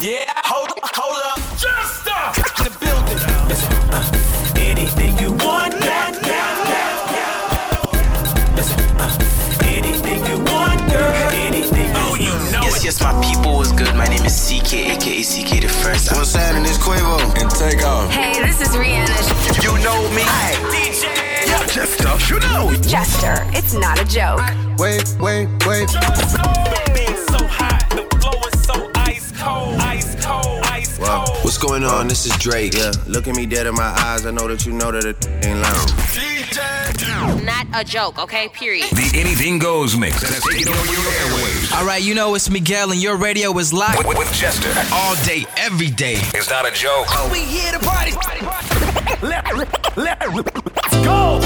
Yeah, hold, up, hold up. Just stop. The building. Uh, anything you want, yeah, yeah, yeah. Anything you want, girl. Anything. Oh, you know Yes, it. yes, my people was good. My name is CK, aka CK the First. What's happening? It's Quavo and take off. Hey, this is Rihanna. You know me. DJ. Yeah, just stuff you know. Jester, it's not a joke. Wait, wait, wait. Being so hot, What's going on? This is Drake. Yeah, look at me dead in my eyes. I know that you know that it ain't lying. DJ. Not a joke, okay? Period. The Anything Goes mix. That's taking over your airwaves. All right, you know it's Miguel, and your radio is locked With, with Jester. all day, every day. It's not a joke. Oh, we here to party. Go.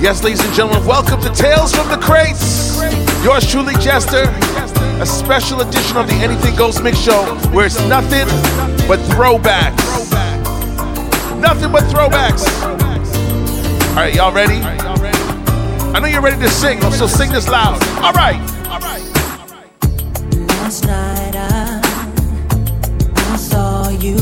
Yes, ladies and gentlemen, welcome to Tales from the Crates. Yours truly, Jester. A special edition of the Anything Goes Mix Show where it's nothing but throwbacks. Nothing but throwbacks. All right, y'all ready? I know you're ready to sing, so sing this loud. All right. Last night I, saw you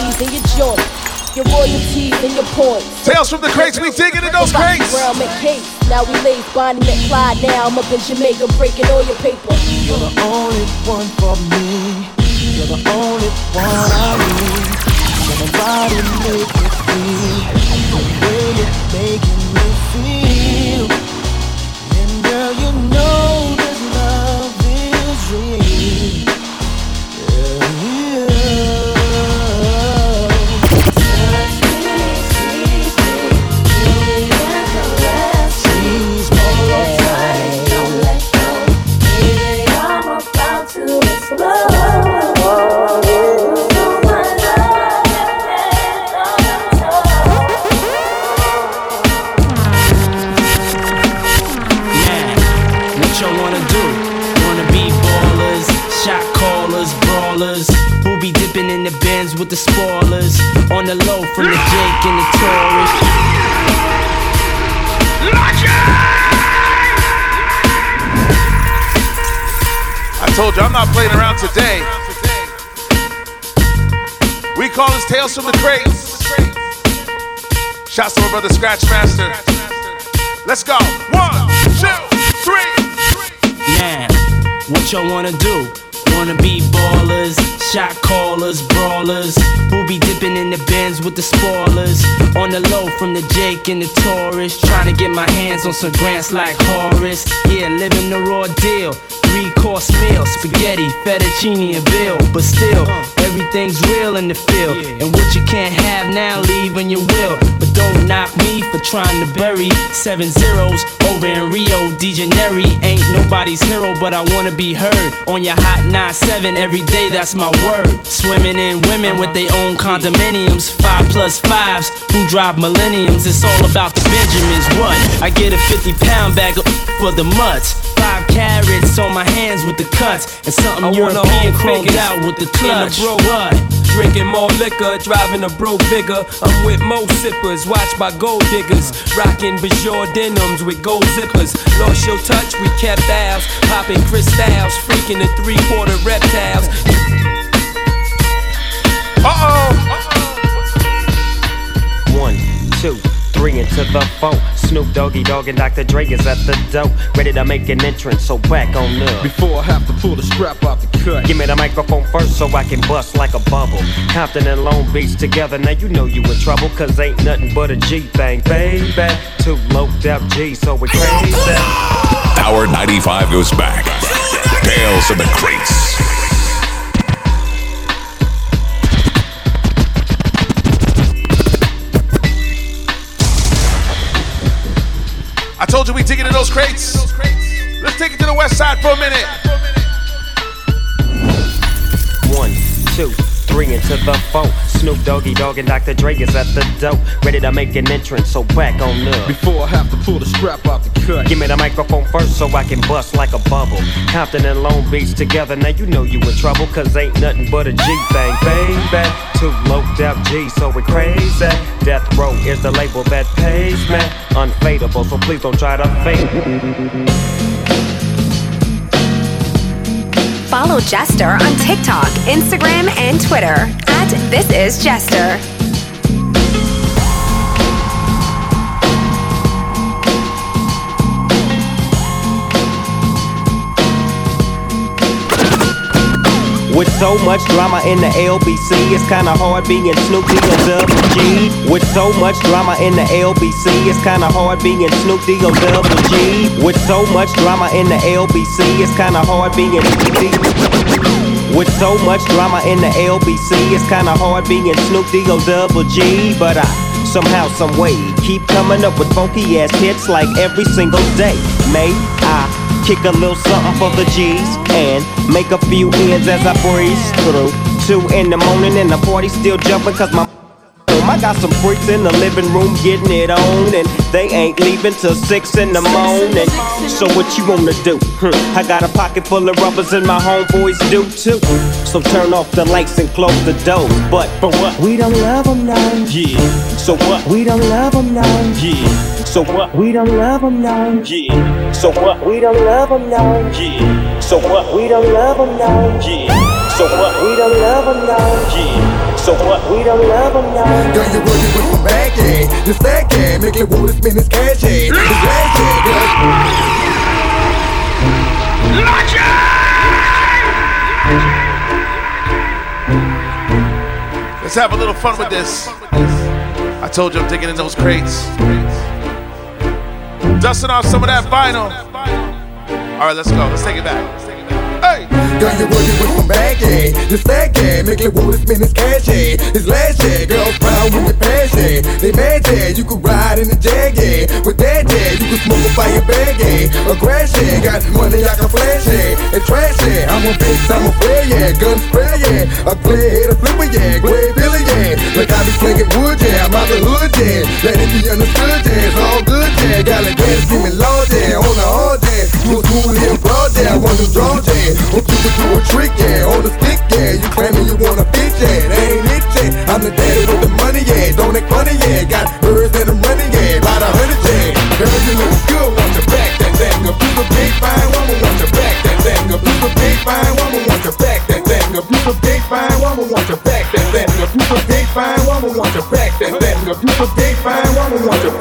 your loyalties and your joints, your royalties and your points. Tales from the Crates. We digging in those Rocky crates. Brown McCase. Now we lace Bonnie McFly. Now I'm up in Jamaica breaking all your paper. You're the only one for me. You're the only one I need. Somebody make me feel the way you're making me feel. And girl, you know I'm not playing around today. We call this Tales from the Crates. Shouts to my brother Scratch Master. Let's go. One, two, three. Now, what y'all wanna do? Wanna be ballers, shot callers, brawlers, who be dipping in the bins with the spoilers. On the low from the Jake and the Taurus, trying to get my hands on some grants like Horace. Yeah, living the raw deal. Three course meal, spaghetti, fettuccine, and veal. But still, everything's real in the field. And what you can't have now, leave when you will. But don't knock me for trying to bury seven zeros over in Rio de Janeiro. Ain't nobody's hero, but I wanna be heard on your hot 9-7 every day. That's my word. Swimming in women with their own condominiums, five plus fives who drive millenniums. It's all about the Benjamins. What? I get a 50 pound bag of for the mutts. Five carats on my hands with the cuts, and something I wanna European hold chromed figures out with the in the clutch. bro. What? Drinking more liquor, driving a bro bigger. I'm with mo sippers, watched by gold diggers. Rocking Bajor denims with gold zippers. Lost your touch, we kept ours. Popping crystals, freaking the three quarter reptiles. Uh oh. One, two, three into the four. Snoop Doggy Dogg and Dr. Dre is at the door, ready to make an entrance. So back on up. Before I have to pull the strap off the cut. Give me the microphone first so I can bust like a bubble. Compton and Long Beach together, now you know you in trouble. Cause ain't nothing but a G thing, baby. Two loped out G, so we crazy. Power 95 goes back. Tales of the Crates. I told you we dig into those crates. Let's take it to the west side for a minute. One, two, three into the four. Snoop Doggy Dogg and Dr. Dre is at the door, ready to make an entrance. So back on up. Before I have to pull the strap out the cut. Give me the microphone first so I can bust like a bubble. Compton and Long Beach together, now you know you in trouble. Cause ain't nothing but a G thing, baby. Two low out G, so we crazy. Death Row is the label that pays me. Unfadable, so please don't try to fade. Follow Jester on TikTok, Instagram, and Twitter at This Is Jester. So much drama in the LBC, it's kinda hard being Snoop D O double G. With so much drama in the LBC, it's kinda hard being Snoop D O double G. With so much drama in the LBC, it's kinda hard being Snoop D. With so much drama in the LBC, it's kinda hard being Snoop D O double G. But I somehow, some way keep coming up with funky ass hits like every single day. May I kick a little something for the G's and make a few ends as I breeze through. Two in the morning and the party still jumping cause my I got some freaks in the living room getting it on, and they ain't leaving till six in the morning. So what you wanna do? Hmm, I got a pocket full of rubbers and my homeboys do too. So turn off the lights and close the doors. But for what? We don't love them now. Yeah. So what? We don't love them now. Yeah. So what? We don't love them now. Yeah. So what? We don't love them now. Yeah. So what? We don't love them now. Yeah. So what? We don't love them now. Yeah. So what? We don't love them now. Girl, you working with my back, yeah. Just that, yeah. Make it wanna spin this cash, yeah. This last, Let's have a little fun with this. I told you I'm digging in those crates. Dusting off some of that vinyl. All right, let's go. Let's take it back. Girl, you working with my bag, yeah. Just that, yeah. Make it wanna spin this cash, yeah. This last, yeah. Girls proud with the yeah. They mad, yeah. You could ride in the jag, yeah. With that, yeah. You could smoke a fire bag, yeah. A grass, yeah. Got money I can flash, yeah. And trash, yeah. I'm a bitch, I'm a player, yeah. Gun spray, yeah. A clear head, a flipper, yeah. Grey Billy, yeah. Like I be slinging wood, yeah. I'm out the hood, yeah. Let it be understood, yeah. It's all good, yeah. Got a dance, give me law, yeah. On the hard, yeah. You cool here, broad, yeah. I want to draw, yeah. Hope you can do a trick, yeah. On the stick, yeah. You claiming you want a bitch, yeah. That ain't it, yeah. I'm the daddy with the money, yeah. Don't act funny, yeah. Got birds that I'm running, yeah. About a hundred, yeah. Girl, you look good, want to back that thing up. You a big fine woman, want to back that thing up. You a big fine woman, want to back that thing up. You a big fine woman, want to back that thing up. You a big fine woman, want you back that back. If you a big fine woman, want you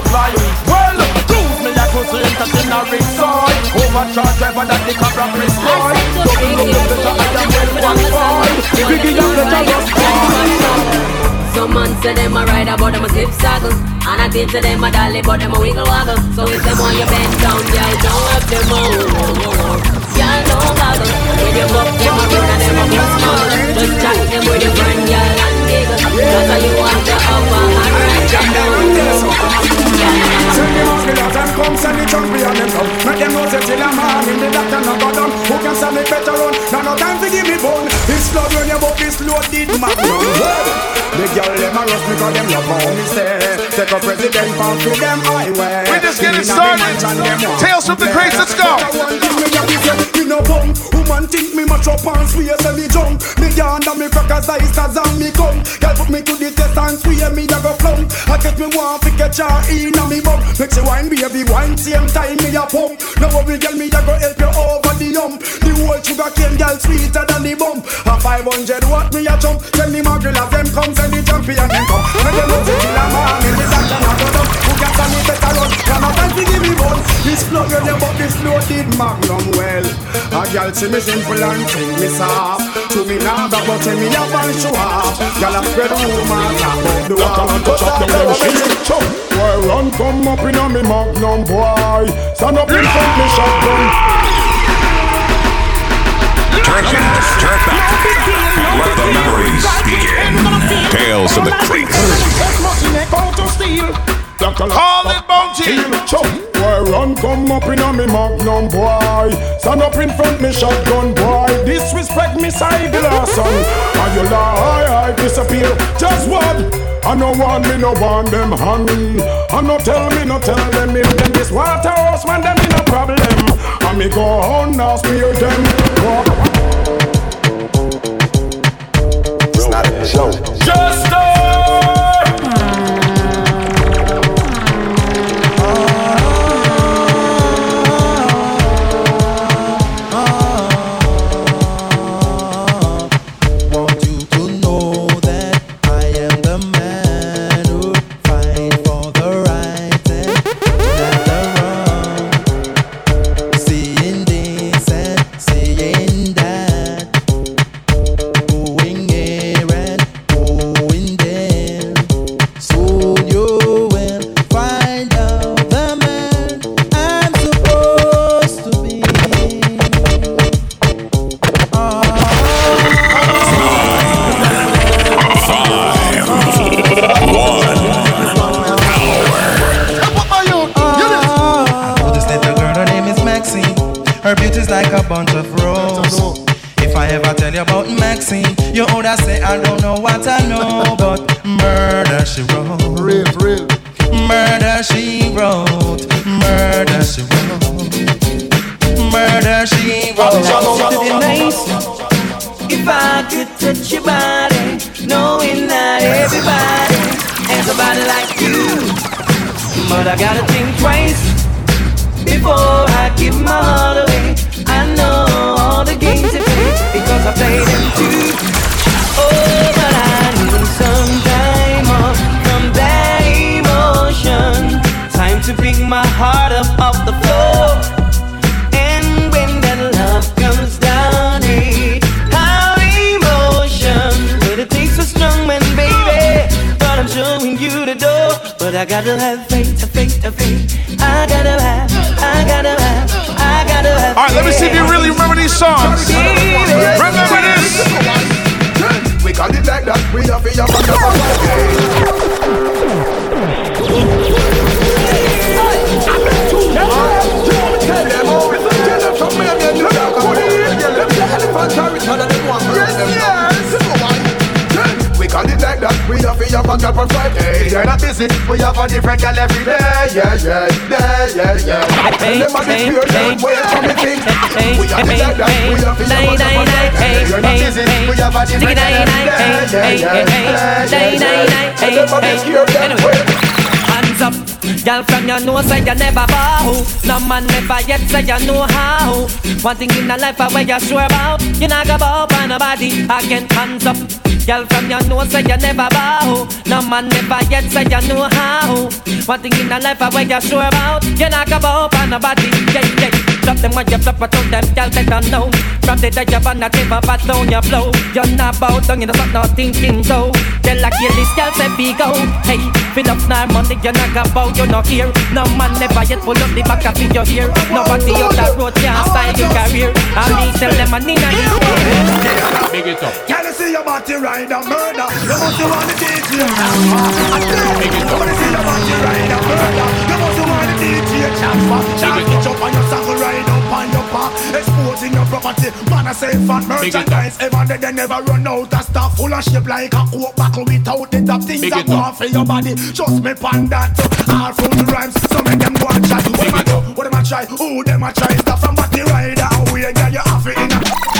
supply. Well, cruise me like was entertain a rich soy. Overcharge driver that the cobra prescribe. Double up the pleasure, I am well qualified. Biggie up the just Some man say them a ride but them a zip saddle And I think to them a dolly but them a wiggle waggle So if them want you bend down, y'all don't have them move Y'all don't goggle When you buck them a run and them a bust small Just chat them with your friend, y'all That's how you want to them Send the lot and come send the champion them come Make them know say till man in the doctor no go down Who can stand it better run? Now no time to give me bone This blood when you buck this loaded magnum Well, The girl them a rush because them love how me say. Take a president pound to them highway We're just getting started. mansion, them want Tales from the crates, let's go. One thing me a be say, me no bum Woman think me match up and swear say me jump. Me yarn and me crackers eyes as and me come Girl put me to the test and swear me a go plump I get me one fi catch her in a me bum. Make she wine baby wine same time me a pump. Now worry girl me a go help you over the hump. The whole sugar cane girl sweeter than the bump A 500 watt me a jump Tell the muggle as them come send the champion them come Make them know say till a man in the doctor not go down Who can stand it better run Can no time to give me bun This plug when you buck this loaded magnum well A girl see me simple and think me soft To me now that but tell me a fan show off Girl a spread rumors about the Lock on to chop them them shit. Chop. Why run come up in a me magnum boy? Stand up in front me shotgun. Turn back, turn back. Let the memories begin. Tales of the Crates. Call it Bounty. Why run come up in a me magnum boy? Stand up in front me shotgun boy. Disrespect me side glass. And you lie, I disappear. Just what? I no want me, no want them honey. I no tell me, no tell them if them this water house man, them in a problem. And me go on now spear them. It's show. Just Want my heart up off the floor. And when that love comes down, it how emotion. But it takes a strong man, baby, But I'm showing you the door. But I gotta have faith, faith, faith. I gotta have, I gotta have, I gotta have. All right, let me see if you really remember these songs. Remember this. We got it like that. We have it up and up. We have a different girl every day, yeah, yeah, yeah, yeah, yeah. Hey, Remember hey, this period hey, where coming things. We have hey, like that, we have fish on the back. You're not busy, we have a different girl every day, yeah, yeah, yeah, yeah. Remember this period where Girl from your nose say you never bow. No man never yet say you know how. One thing in the life where you sure about. You not go bow by nobody I can hands up. Girl from your nose say you never bow. No man never yet say you know how. One thing in the life I way you sure about. You not about up on nobody, yeah, yeah. Drop them when you flop, I told them, girl, they don't know. From the day you're on a table, but down your flow. You're not bow down, you don't stop, thinking so They like you, this girl say big go. Hey, fill up now money, you not about, you're not here. No man never yet pull up the back of your ear. Nobody out that road can't style your career. I mean, tell them I need a Big it up. Can you see your body right ride a murder. You must you wanna DJ teach your chapa. Somebody see the man you ride a murder. You must you wanna DJ your chapa. Jump on your saddle, ride up on your path. Exposing your property, man I say and merchandise. Ever they, they never run out of stuff. Full of shape like a coke bottle without the top things that go on for your body. Trust me, panda. All full rhymes, so make them go and chat. What am I do? What am I try? Who them I try? Stuff from what they ride out. We ain't got your offer in a.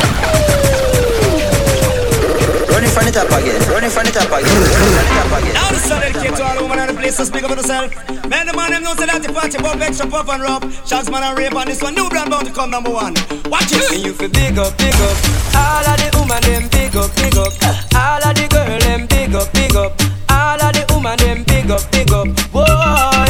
it up again. Run it from the top again. Run it up again. Now the sun dedicated to all women and the place so speak up for yourself. Man, the man, them know that the party pop extra puff and rough. Shots man and rape on this one. New brand bound to come number one. Watch it. And you feel big up, big up. All of the woman them big up, big up. All of the girl them big up, big up. All of the woman them big up, big up. Whoa.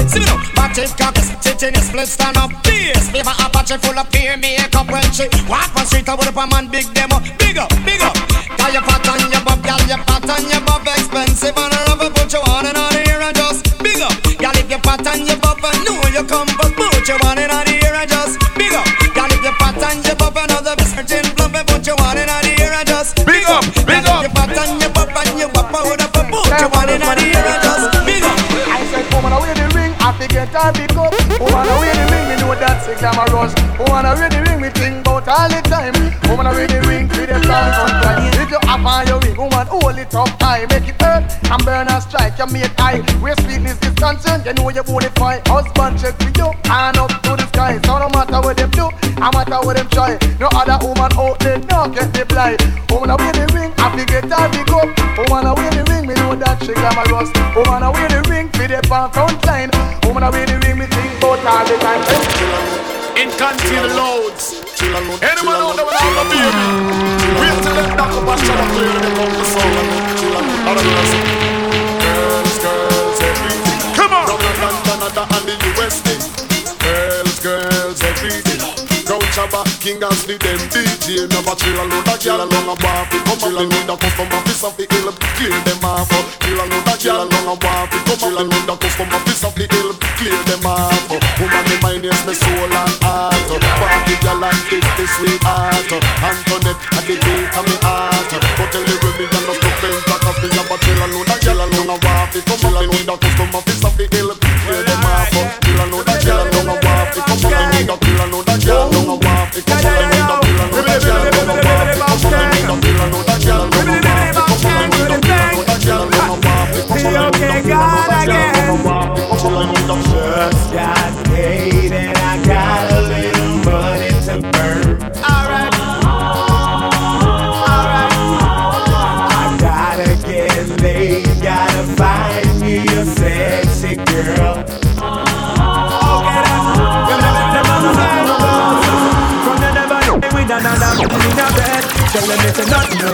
See me now. Batting tip cock is titting is split stand up. This paper apache full of peer makeup when she walk on street. I would up a man big demo. Big up, big up. Got your fat on your Girl, your and your buff expensive and I love put you on and on here air and just big up. Girl, if your and your buff and know you come but put you on and on the and just big up. Girl, if your and your buff another searching plump and put you on and on here air and just big up. Big up. Your pattern, your buff and your buff out up and put you on and on the air and just big up. I said, woman, away the ring, I forget I pick up. Woman, away the ring, me know that's a glamorous. Woman, away the ring, we think about all the time. Woman, away the ring, see the song sometimes. If you have on evil one hold it up high Make it hurt. and burn and strike your mate eye Where sweetness is concerned, you know you bonify Husband check for you Hand up to the sky. So no matter what them do, no matter what them try No other woman out there, no get the blind Woman away the ring, I forget I big up. Woman away the ring, me know that she glamorous. Woman away the ring, for the front line. Woman away the ring, me think about all the time in country loads. Anyone out there with a baby? Wait till them knock up and shut up clear they come to sound. I don't know. Abba King and Sleep them DJ Never chill a load of girl along a bar fi come Chill a load of customer fi some fi ill Clear them off Chill a load of girl along a bar fi come Chill a load of customer fi some fi ill Clear them off Woman in my name me soul and heart Party girl and live the sweetheart Antoinette at the gate of me heart But tell me where me and the stuff is Back up me Abba Chill a load of girl along a bar fi come Chill a load of customer fi some fi ill Clear them off Chill a load of girl along a bar fi come Chill a load of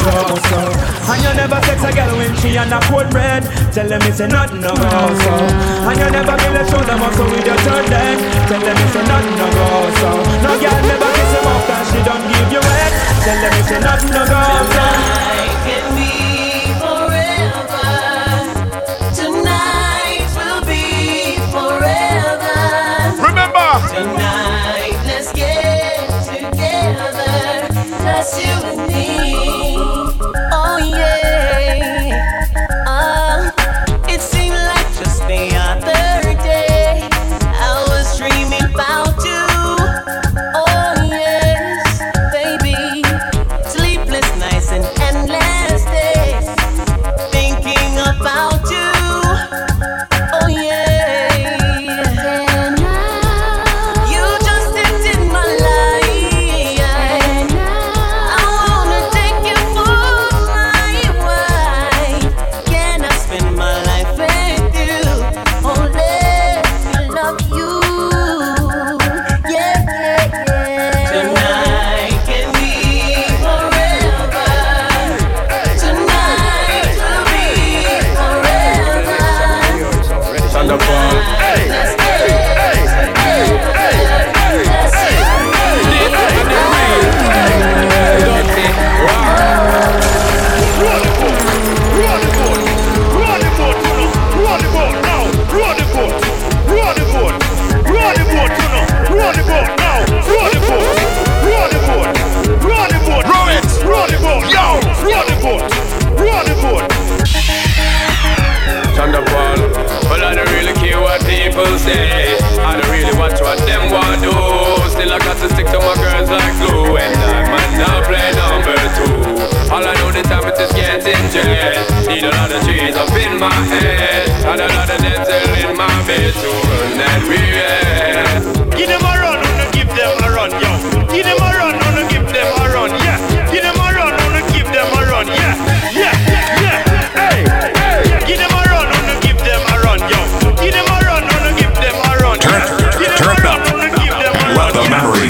so, so. And you never sex a girl when she on a cold bread. Tell them it's a nothing no go, so. And you never give a show shoulder muscle with your turn leg. Tell them it's a nothing no go, so. No girl never kiss him off 'cause she don't give you head. Tell them it's a nothing no go, so.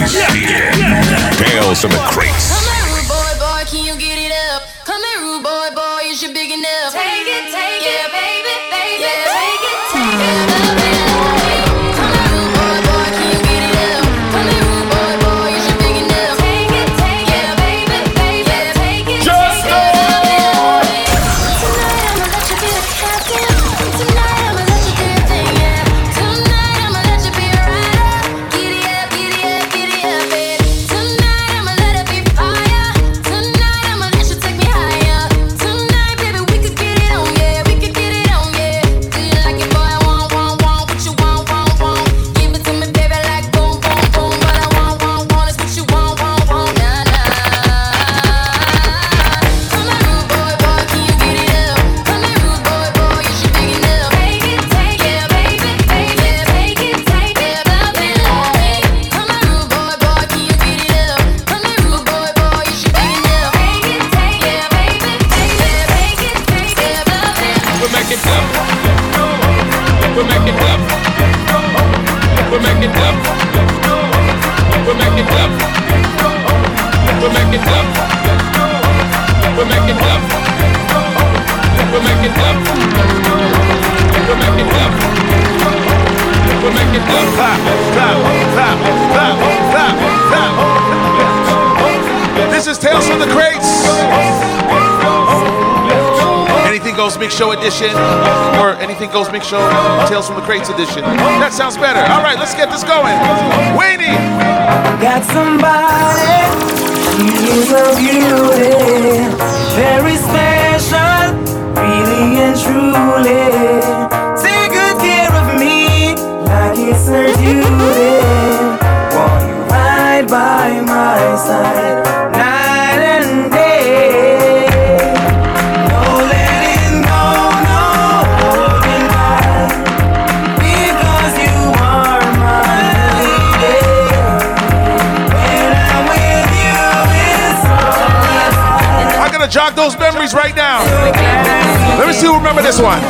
Tales from the Crates. Show edition or Anything Goes Mix Show Tales from the Crates edition. That sounds better. All right, let's get this going. Wayne. Got somebody a beauty, very special, really and true. one.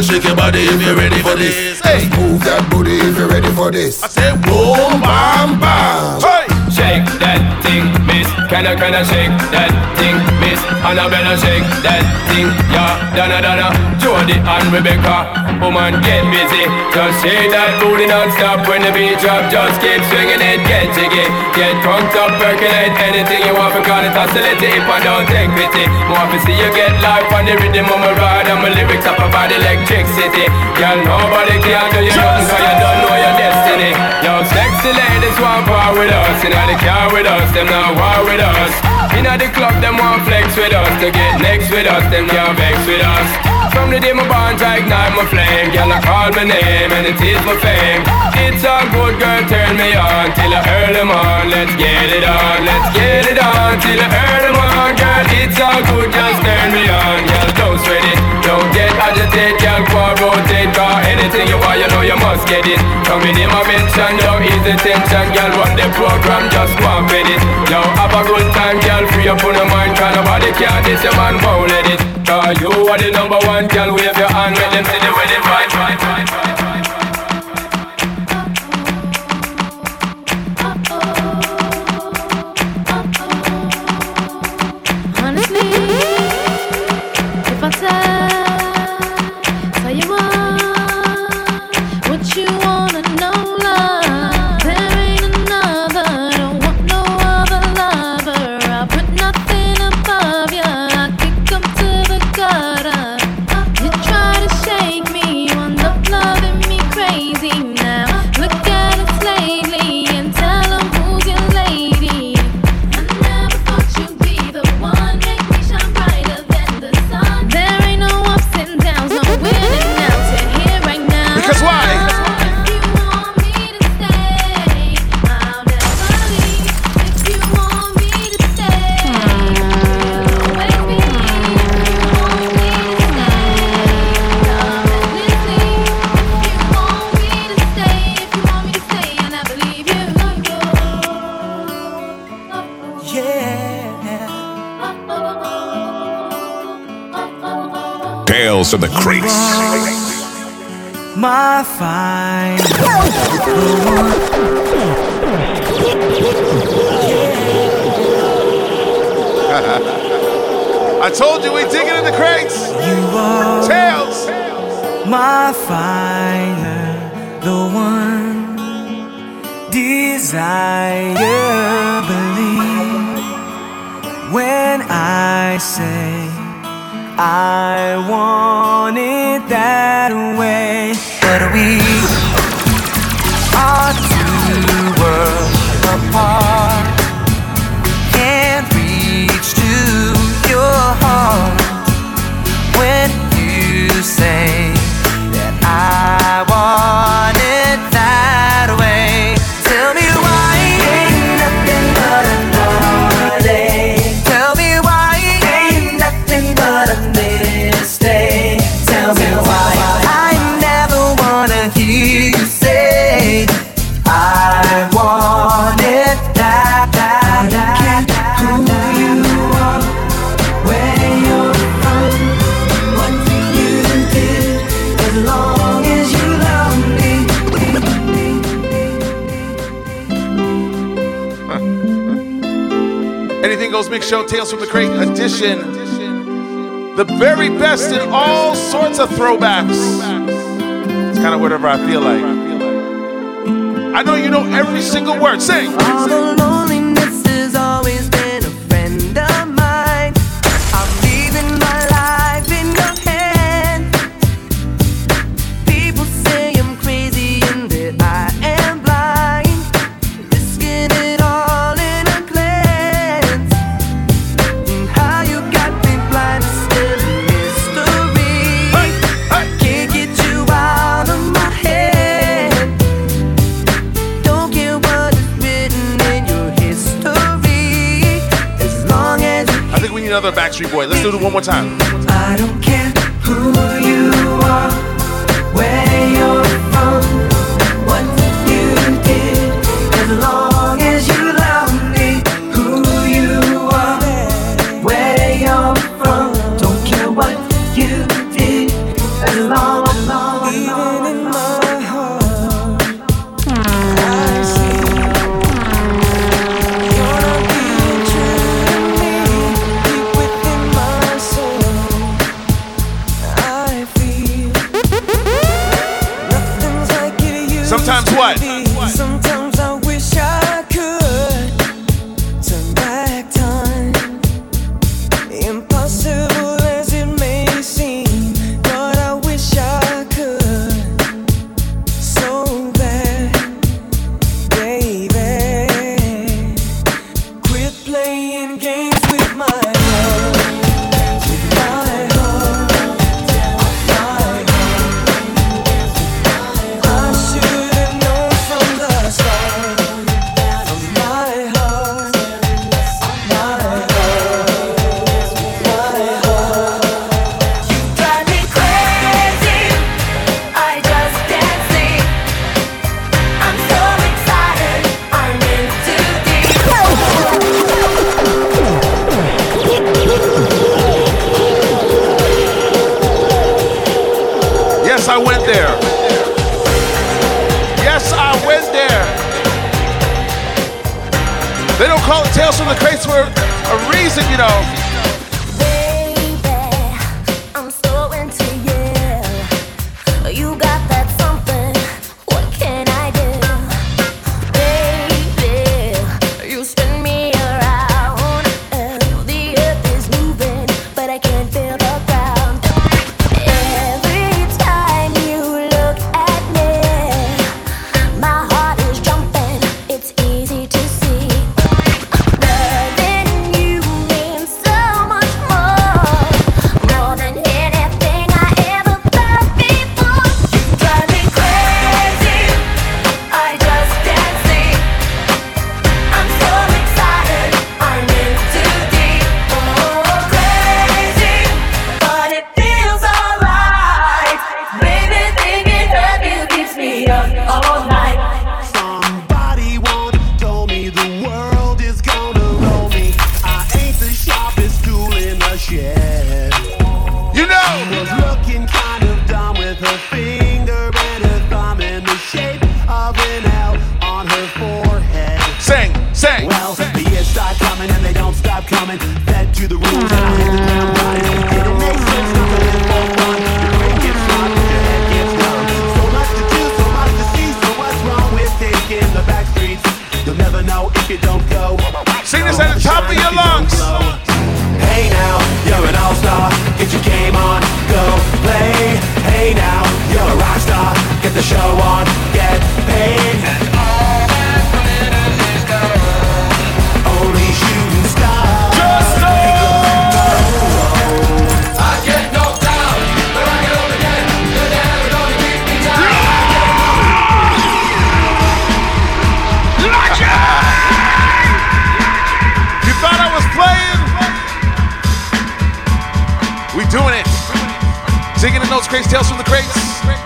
Girl, shake your body if you're ready for this. Hey, move that booty if you're ready for this. I said, boom, bam, bam. Shake that thing, miss. Can I, can I shake that thing, miss? Annabella shake that thing, yeah. Donna, Donna, Jody and Rebecca. Woman, get busy. Just shake that booty non-stop when the beat drop. Just keep swinging it, get jiggy. Get drunk up, percolate anything you want. Because it's oscillate if I don't take pity. More to see you get life on the rhythm of my ride. And my lyrics up about electricity. Girl, nobody can do you nothing cause you don't know your destiny. Yo, sexy ladies want power with us. In the car with us, them not war with us. In the club, them want flex with us. To get next with us, them can't vex with us. From the day my bond, I ignite my flame. Girl, I call my name and it is my fame. It's a good girl, turn me on till I earn them on. Let's get it on, let's get it on till I earn them on. Girl, it's all good, just turn me on. Girl, don't sweat it, don't get agitated. Girl, go rotate, cause anything you want, you know you must get it. Come in my mention, yo, easy tension. Girl, run the program, just one with it. Yo, have a good time, girl, free up on your mind. Cause nobody can this, your man won't let it. Cause you are the number one, girl, wave your hand, make them see the wedding vibe, vibe. Tales of the Crates. My fine. I told you we dig it in the crates. You are Tails. my fire, the one desire. Believe when I say I want it that way, but we Mix Show, Tales from the Crate edition. The very best in all sorts of throwbacks. It's kind of whatever I feel like. I know you know every single word. Sing. Boy. Let's do it one more time.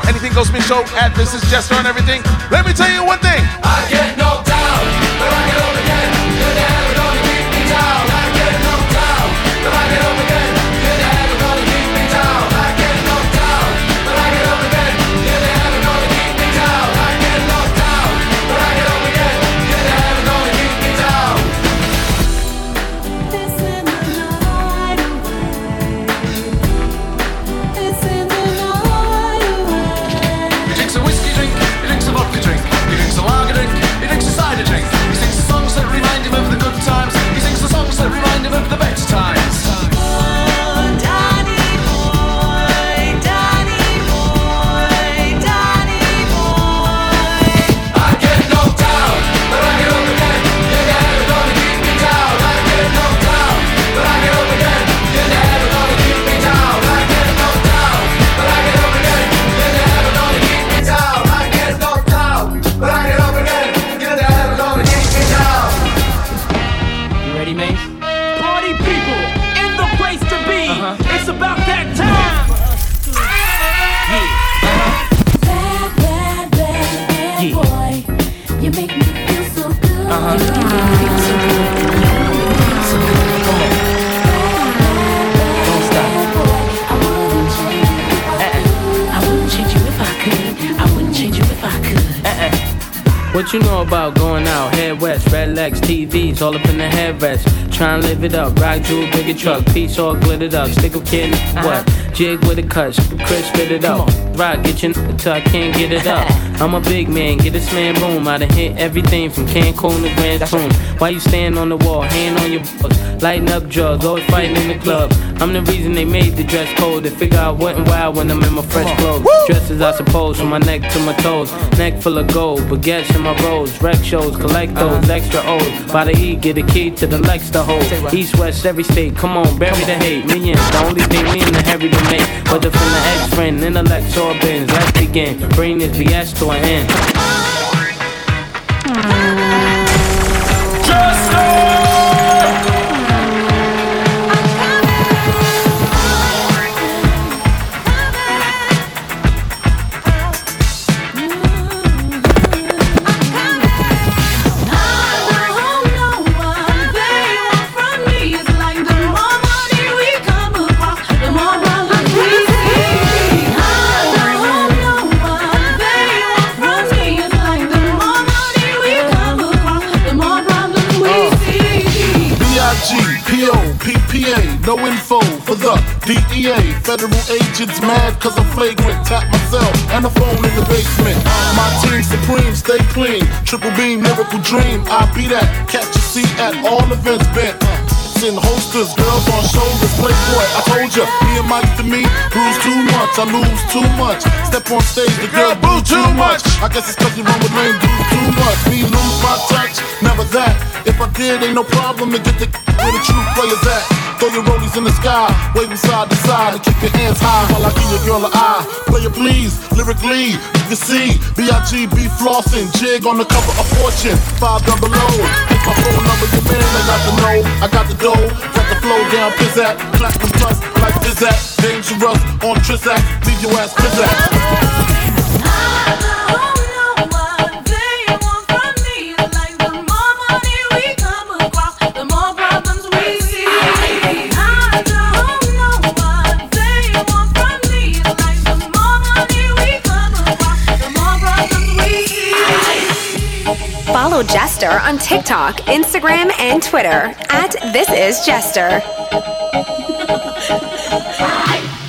Anything goes, been show at this is Jester and everything. Let me tell you one thing. Uh-huh. What you know about going out? Head west, red legs, TVs, all up in the headrest. Try and live it up, rock jewel, bigger truck, piece all glittered up. Stick a kid, what? Jig with a cut, Chris spit it up. Rock, get your n- till I can't get it up. I'm a big man, get this man room. I done hit everything from Cancun to Grand Tune. Why you stand on the wall, hand on your balls, lighting up drugs, always fighting in the club. I'm the reason they made the dress code. They figure I went wild when I'm in my fresh clothes. Dresses, I suppose, from my neck to my toes. Neck full of gold, baguettes in my rolls. Rec shows, collect those extra O's. By the E, get a key to the Lex to hold. East, west, every state, come on, bury the hate. Millions, the only thing me and the heavy to make. Whether from the ex friend, intellect, or bins, let's begin. Bring this BS to an end. Hmm. DEA. Federal agents mad cause I'm flagrant. Tap myself and the phone in the basement. My team supreme, stay clean. Triple beam, miracle dream. I be that. Catch a seat at all events bent. In holsters, girls on shoulders, playboy. I told ya, me and Mike to me, bruise too much, I lose too much. Step on stage, the girl boo too much. I guess it's cause you run with lame dudes too much. Me lose my touch, never that. If I did, ain't no problem to get the where the true players at. Throw your rollies in the sky, waving side to side, and keep your hands high while I give your girl an eye. Player please, lyrically, you can see B.I.G.B. flossing, jig on the cover of Fortune, five double O. Hit my phone number, your man, I got the know, I got the dough, got the flow down, pizzat, platinum plus, like Zizak, dangerous on Trizak, leave your ass pizzat. Follow Jester on TikTok, Instagram, and Twitter at This Is Jester.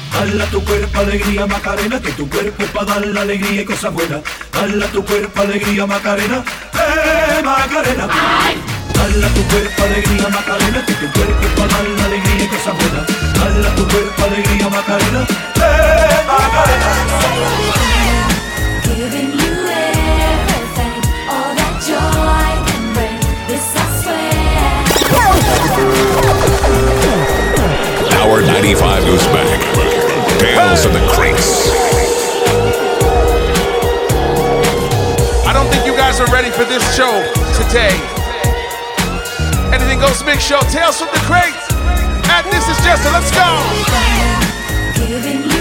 Dala tu cuerpo alegría Macarena, que tu cuerpo es para dar la alegría y cosas buenas. Dala tu cuerpo alegría Macarena, eh Macarena. Dala tu cuerpo alegría Macarena, que tu cuerpo es para dar la alegría y cosas buenas. Dala tu cuerpo alegría Macarena, eh Macarena. Giving you swear. Power 95 goes back. Tales of the Crates. I don't think you guys are ready for this show today. Anything Goes Big Show, Tales from the Crates. And this is Jester, let's go. Giving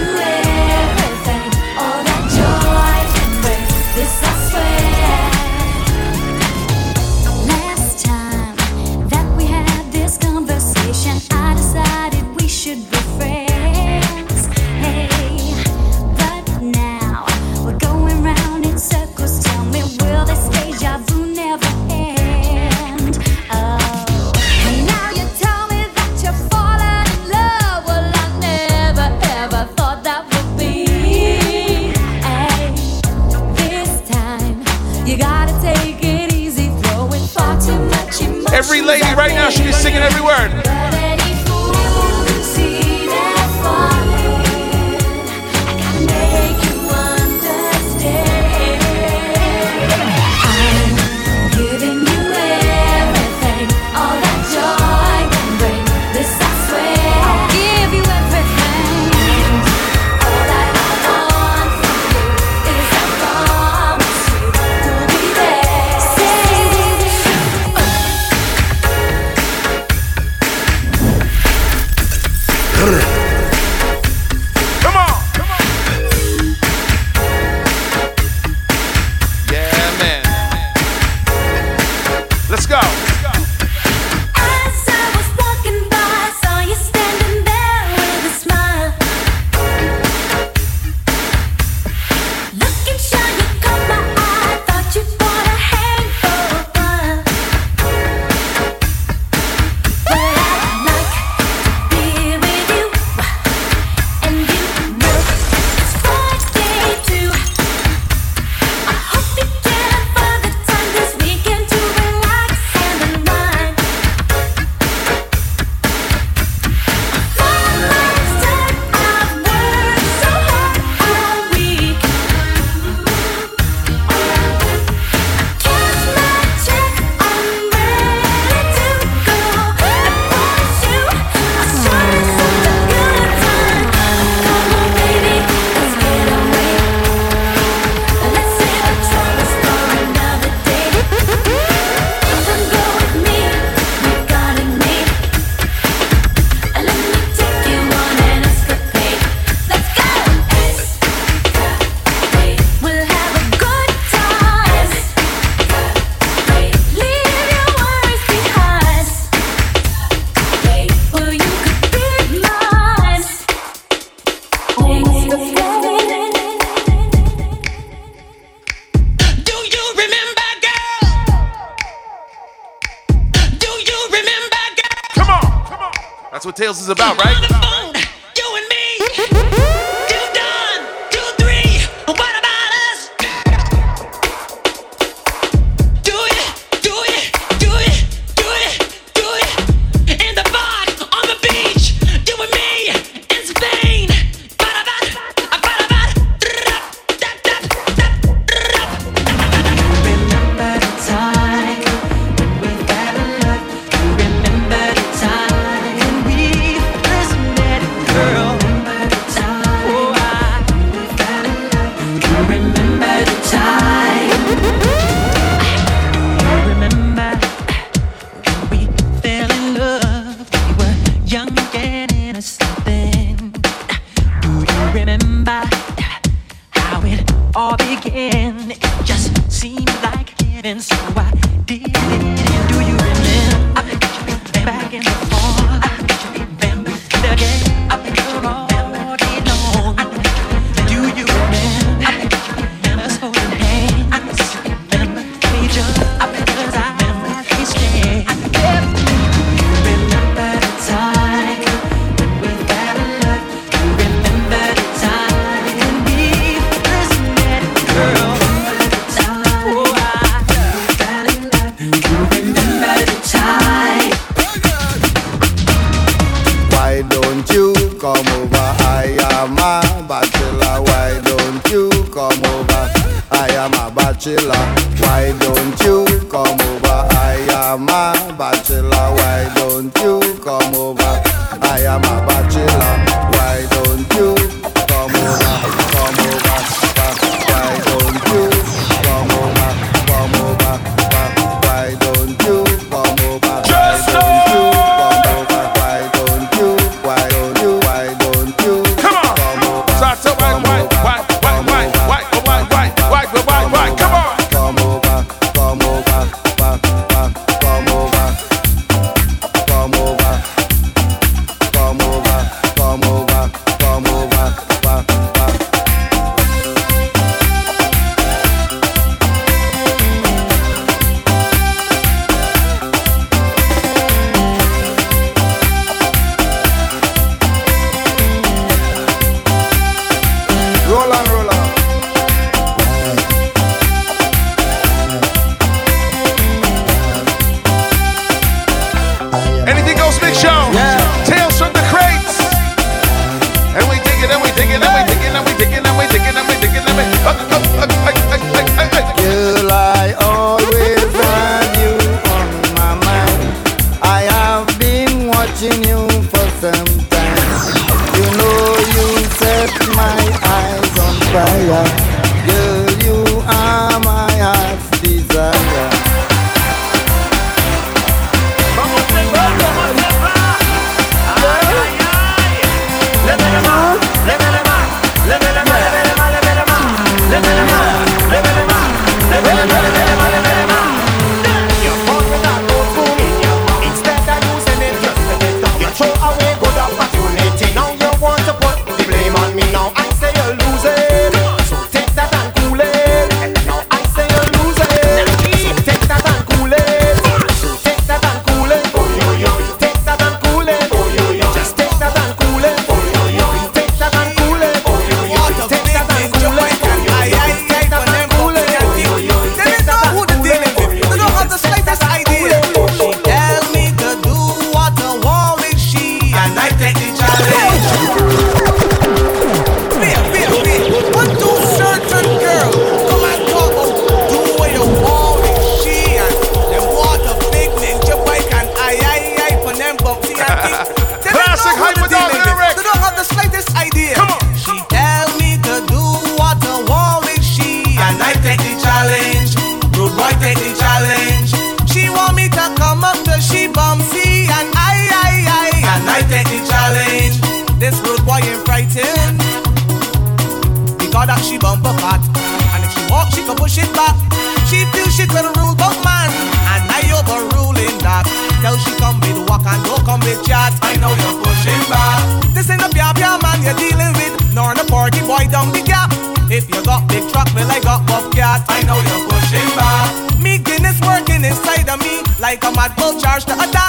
chat. I know you're pushing back. This ain't a pia pia man you're dealing with, nor the party boy down the gap. If you got big truck, well I got bobcat. I know you're pushing back. Me Guinness working inside of me like a mad bull charged to attack.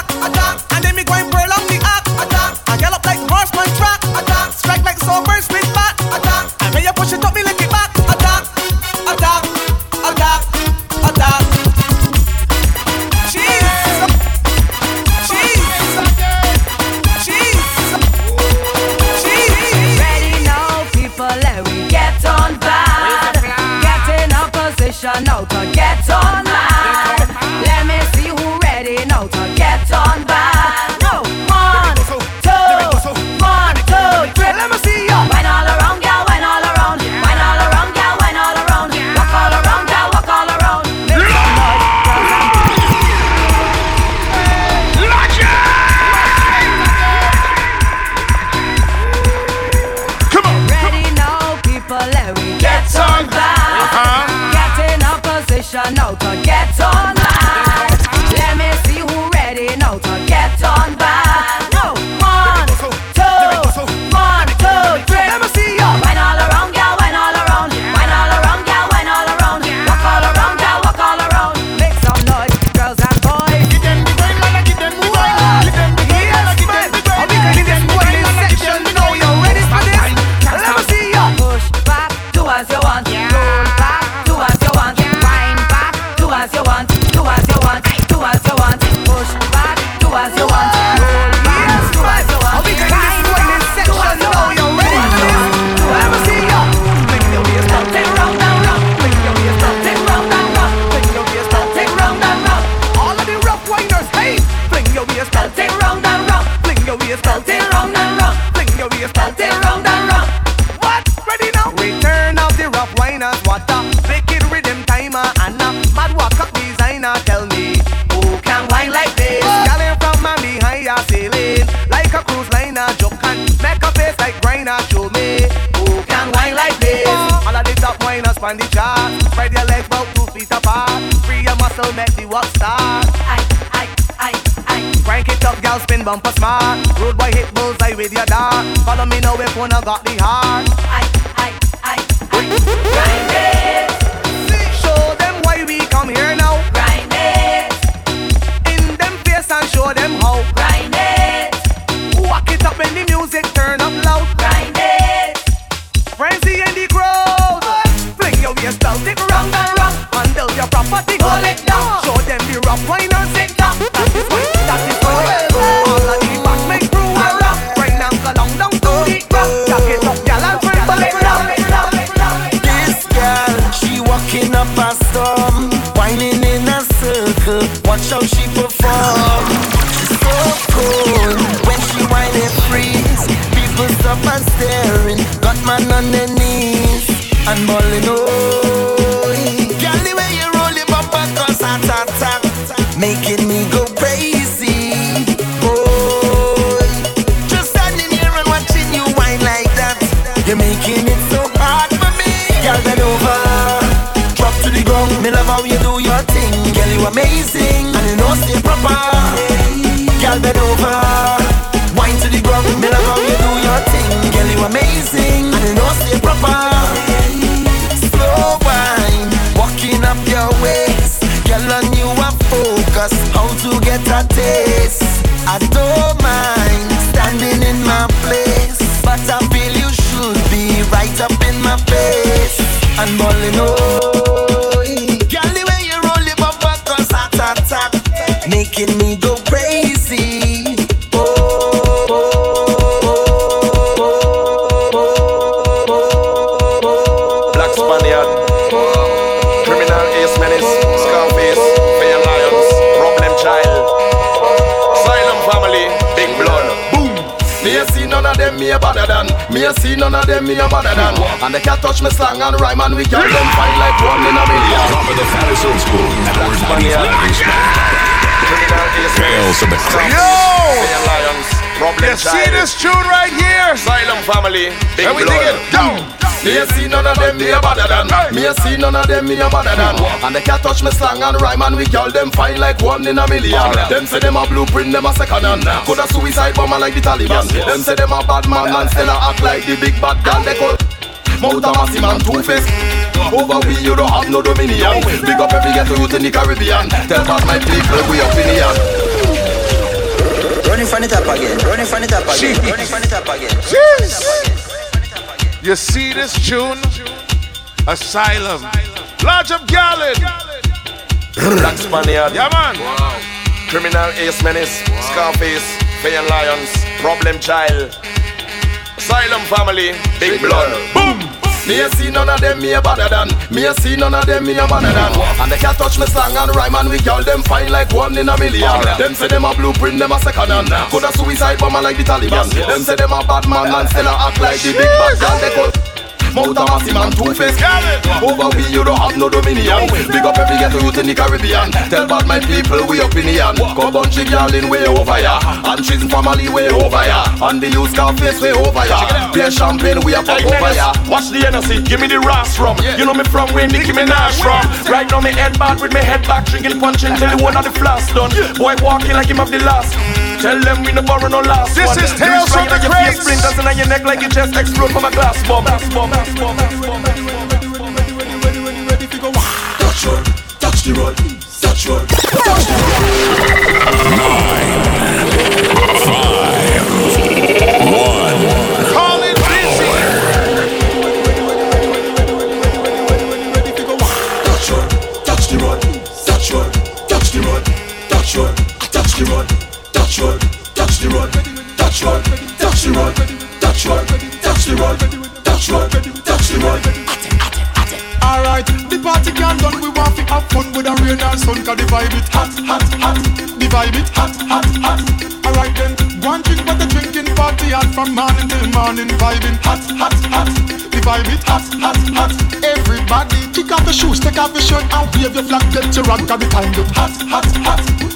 Got the heart. me a bother than And they can't touch me slang and rhyme and we can them fight like one in a million. Top of the Paris old school. Tales of the Crates Yo! You see this tune right here? Asylum family. Big And we dig it? Go! Me ain't see none of them, me a better than. Me ain't see none of them, me a better than. And they can't touch me slang and rhyme, and we call them fine like one in a million. Them say them a blueprint, them a second hand. Coulda suicide bomber like the Taliban. Them say them a bad man and still a act like the big bad guy. They call mouth a massive man, two faced. Over we you don't have no dominion. Big up every ghetto youth in the Caribbean. Tell back my people we opinion. Running from it up again, running from it up again, running from it up again. You see this tune? Asylum. Large up Gallon. Black Spaniard. Yeah, man. Wow. Criminal Ace Menace. Wow. Scarface. Fayan Lions. Problem Child. Asylum Family. Big Blood. Me a see none of them me a better than. Me a see none of them me a better than. And they can't touch me slang and rhyme and we girl them fine like one in a million. Them say them a blueprint, them a second hand. Coulda suicide bomber like the Taliban. Them say them a bad man and still a act like the big bad call Mouth a massive man, two face Over we you don't have no dominion. Big up every ghetto youth in the Caribbean. Tell bad my people we opinion. Go bunch of girl in way over ya. And she's family way over ya. And the youth car face way over ya. Beer champagne we a pop over ya. Watch the energy, give me the ras from. You know me from where Nicki Minaj from. Right now me head bad with me head back, drinking punching till the one of the flask done. Boy walking like him have the last. Mm. Tell them we no borrow no last This one. is Do Tales it from right the on your face, Crates. Splinters in your neck like your chest explode from a glass bomb. Glass bomb. Glass bomb. Touch road, touch the road, touch road, touch the road. Call it busy. Touch road, touch the road, touch road, touch the road, touch road, touch the road, touch road, touch the road, touch road, touch the road, touch road, touch the road, touch road, touch the road. Alright, the party can done, we want to have fun with a rain and sun Cause the vibe it hot, hot, hot. The vibe it hot, hot, hot. Alright then, one drink but the drinking party hot From morning till morning vibing hot, hot, hot. The vibe it hot, hot, hot. Everybody kick off the shoes, take off the shirt And wave your flag, get your rock Cause the time get hot, hot, hot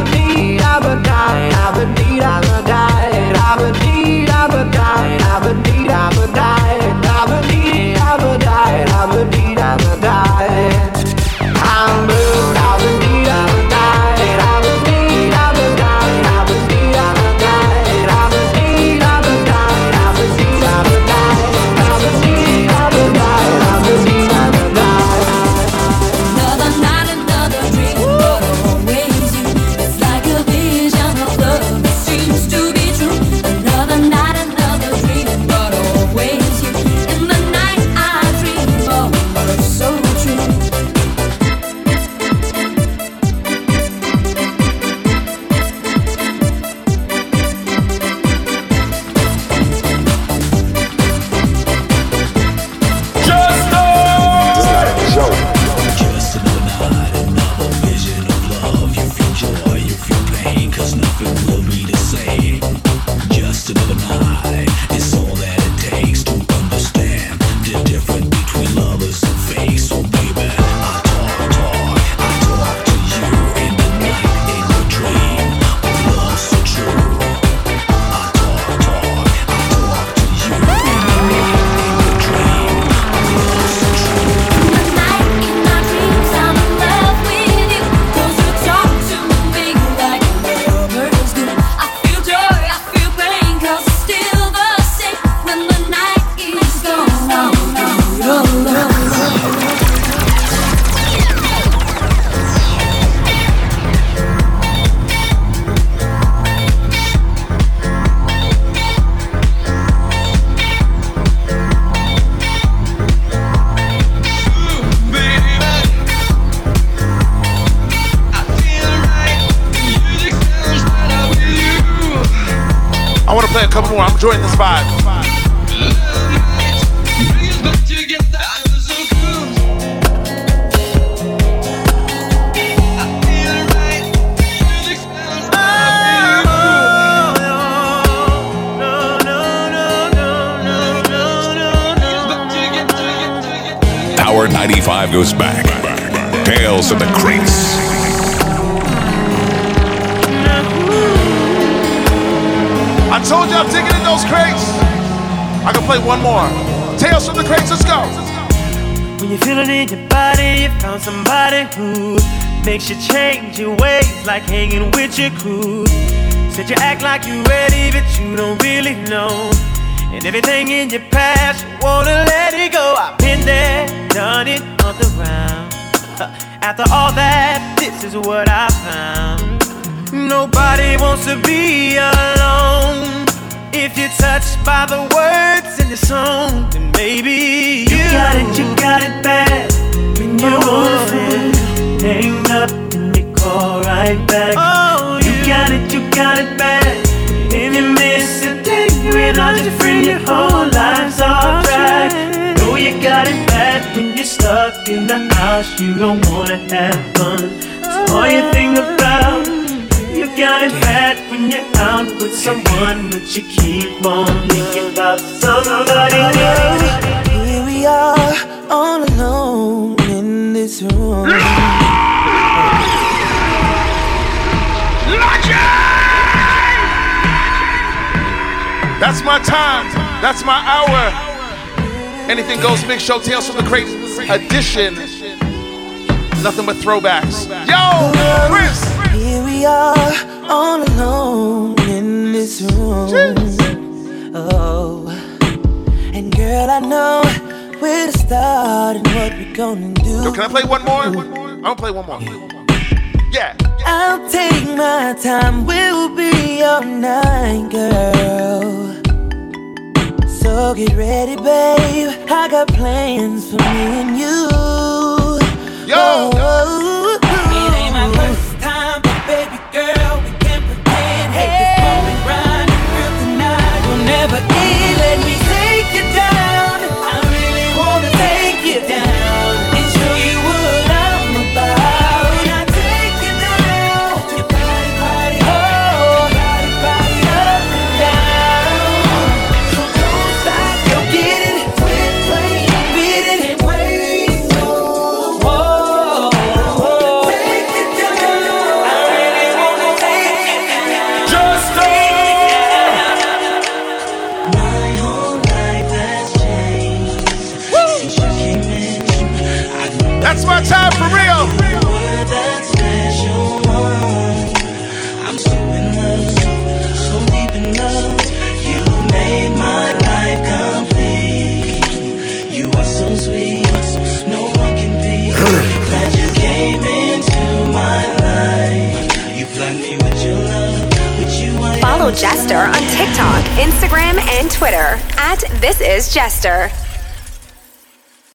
more. I'm enjoying this vibe. Power 95 goes back. Tales of the Crates. I told you I'm digging in those crates. I can play one more. Tales from the crates. Let's go. When you feel it in your body, you found somebody who makes you change your ways, like hanging with your crew. Said you act like you're ready, but you don't really know. And everything in your past, you wanna let it go. I've been there, done it on the round. After all that, this is what I found. Nobody wants to be alone. If you're touched by the words in the song, then maybe you, got it, you got it bad. When you're want it, hang up and you call right back. Oh, you got it, you got it bad. If you miss a day without your friend, your whole life's off track. Know you got it bad when you're stuck in the house, you don't wanna have fun. So all you think about, you got it bad when you're out with someone, but you keep on thinking about somebody else. Here we are, all alone in this room. That's my time. That's my hour. Anything goes Big show tales from the crate edition. Nothing but throwbacks. Yo, Chris. We are, all alone in this room. Oh, and girl, I know where to start and what we're gonna do. Yo, can I play one more? I'm gonna play one more. Yeah. I'll take my time, we'll be all night, girl. So get ready, babe. I got plans for me and you. Yo, it ain't oh. Twitter at This Is Jester.